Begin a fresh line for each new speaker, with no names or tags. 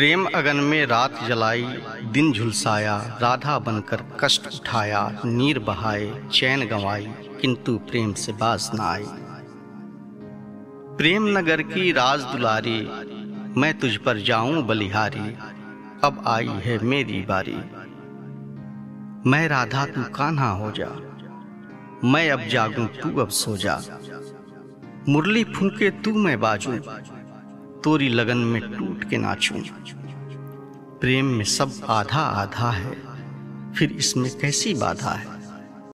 प्रेम अगन में रात जलाई, दिन झुलसाया, राधा बनकर कष्ट उठाया, नीर बहाए, चैन गंवाई, किंतु प्रेम से बाज न आई। प्रेम नगर की राज दुलारी, मैं तुझ पर जाऊँ बलिहारी, अब आई है मेरी बारी। मैं राधा, तू कान्हा हो जा, मैं अब जागूं, तू अब सो जा। मुरली फूके तू मैं बाजू तोरी लगन में टूट के नाचूं प्रेम में सब आधा आधा है, फिर इसमें कैसी बाधा है?